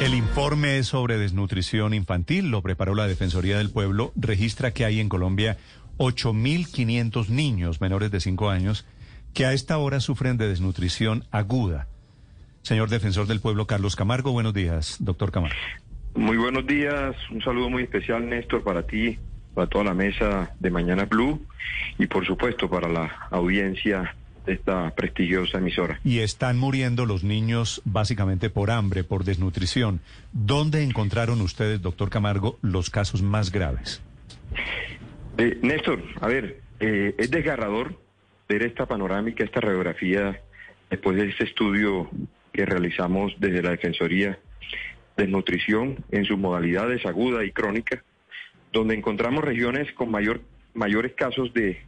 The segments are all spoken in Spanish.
El informe sobre desnutrición infantil lo preparó la Defensoría del Pueblo. Registra que hay en Colombia 8.500 niños menores de 5 años que a esta hora sufren de desnutrición aguda. Señor Defensor del Pueblo, Carlos Camargo, buenos días, doctor Camargo. Muy buenos días, un saludo muy especial, Néstor, para ti, para toda la mesa de Mañana Blue y por supuesto para la audiencia esta prestigiosa emisora. Y están muriendo los niños básicamente por hambre, por desnutrición. ¿Dónde encontraron ustedes, doctor Camargo, los casos más graves? Eh, Néstor, a ver, eh, es desgarrador ver esta panorámica, esta radiografía, después de este estudio que realizamos desde la Defensoría desnutrición en sus modalidades aguda y crónica, donde encontramos regiones con mayor, mayores casos de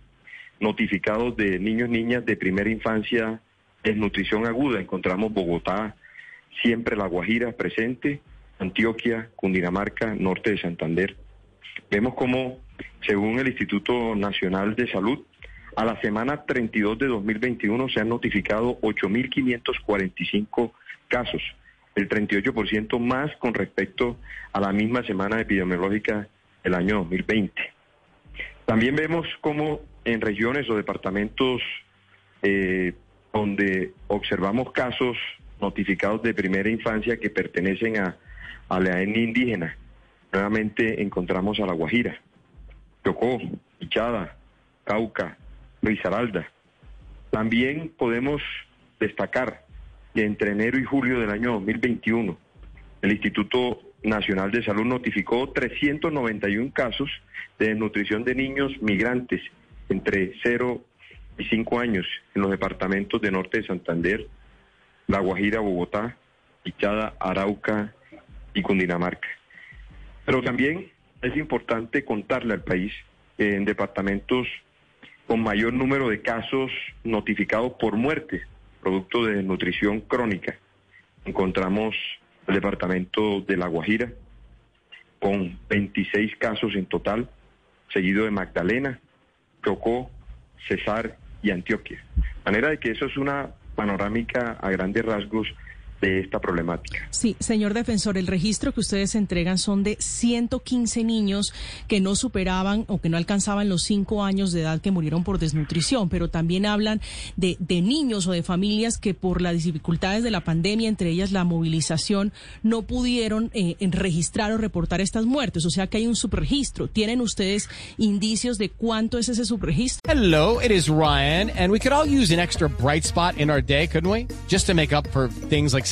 notificados de niños niñas de primera infancia desnutrición aguda. Encontramos Bogotá, siempre La Guajira presente, Antioquia, Cundinamarca, norte de Santander. Vemos como, según el Instituto Nacional de Salud, a la semana 32 de 2021 se han notificado 8.545 casos el 38% más con respecto a la misma semana epidemiológica del año 2020. También vemos cómo en regiones o departamentos eh, donde observamos casos notificados de primera infancia que pertenecen a, a la etnia indígena, nuevamente encontramos a La Guajira, Chocó, Ichada, Cauca, Risaralda. También podemos destacar que entre enero y julio del año 2021 el Instituto Nacional de Salud notificó 391 casos de desnutrición de niños migrantes entre 0 y 5 años en los departamentos de Norte de Santander, La Guajira, Bogotá, Ichada, Arauca y Cundinamarca. Pero también es importante contarle al país en departamentos con mayor número de casos notificados por muerte producto de nutrición crónica. Encontramos el departamento de La Guajira con 26 casos en total, seguido de Magdalena, Chocó, Cesar y Antioquia. De manera de que eso es una panorámica a grandes rasgos de esta problemática. Sí, señor defensor, el registro que ustedes entregan son de 115 niños que no superaban o que no alcanzaban los cinco años de edad que murieron por desnutrición, pero también hablan de, de niños o de familias que por las dificultades de la pandemia, entre ellas la movilización, no pudieron eh, registrar o reportar estas muertes. O sea que hay un subregistro. ¿Tienen ustedes indicios de cuánto es ese subregistro? Hello, it is Ryan, and we could all use an extra bright spot in our day, couldn't we? Just to make up for things like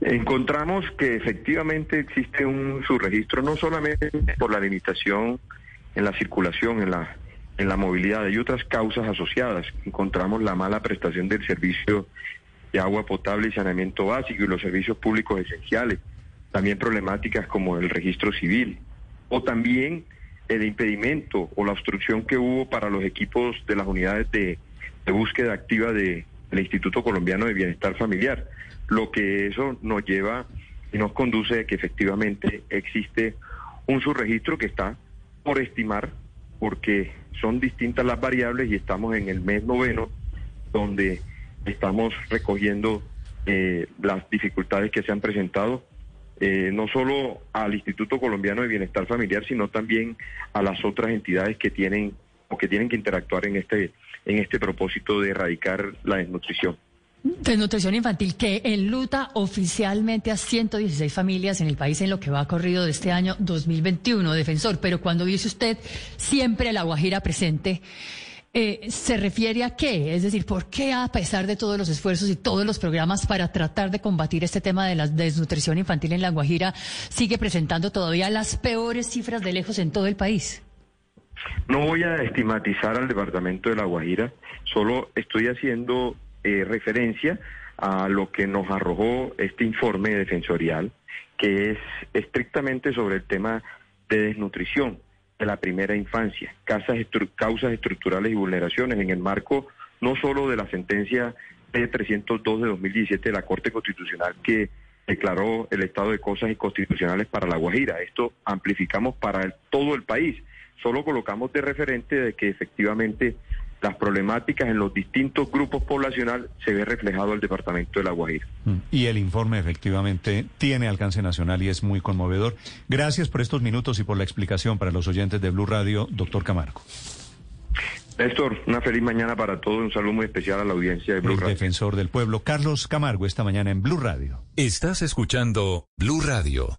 Encontramos que efectivamente existe un subregistro no solamente por la limitación en la circulación, en la, en la movilidad, hay otras causas asociadas. Encontramos la mala prestación del servicio de agua potable y saneamiento básico y los servicios públicos esenciales. También problemáticas como el registro civil o también el impedimento o la obstrucción que hubo para los equipos de las unidades de, de búsqueda activa del Instituto Colombiano de Bienestar Familiar. Lo que eso nos lleva y nos conduce a que efectivamente existe un subregistro que está por estimar, porque son distintas las variables y estamos en el mes noveno, donde estamos recogiendo eh, las dificultades que se han presentado, eh, no solo al Instituto Colombiano de Bienestar Familiar, sino también a las otras entidades que tienen o que tienen que interactuar en este, en este propósito de erradicar la desnutrición. Desnutrición infantil que enluta oficialmente a 116 familias en el país en lo que va corrido de este año 2021, defensor. Pero cuando dice usted siempre la Guajira presente, eh, ¿se refiere a qué? Es decir, ¿por qué a pesar de todos los esfuerzos y todos los programas para tratar de combatir este tema de la desnutrición infantil en la Guajira sigue presentando todavía las peores cifras de lejos en todo el país? No voy a estigmatizar al departamento de La Guajira, solo estoy haciendo eh, referencia a lo que nos arrojó este informe defensorial, que es estrictamente sobre el tema de desnutrición de la primera infancia, causas, estructurales y vulneraciones en el marco no solo de la sentencia P302 de 2017 de la Corte Constitucional que declaró el estado de cosas inconstitucionales para La Guajira. Esto amplificamos para todo el país. Solo colocamos de referente de que efectivamente las problemáticas en los distintos grupos poblacionales se ve reflejado el departamento de La Guajira. Mm. Y el informe efectivamente tiene alcance nacional y es muy conmovedor. Gracias por estos minutos y por la explicación para los oyentes de Blue Radio, doctor Camargo. Néstor, una feliz mañana para todos. Un saludo muy especial a la audiencia de Blue el Radio. defensor del pueblo, Carlos Camargo, esta mañana en Blue Radio. Estás escuchando Blue Radio.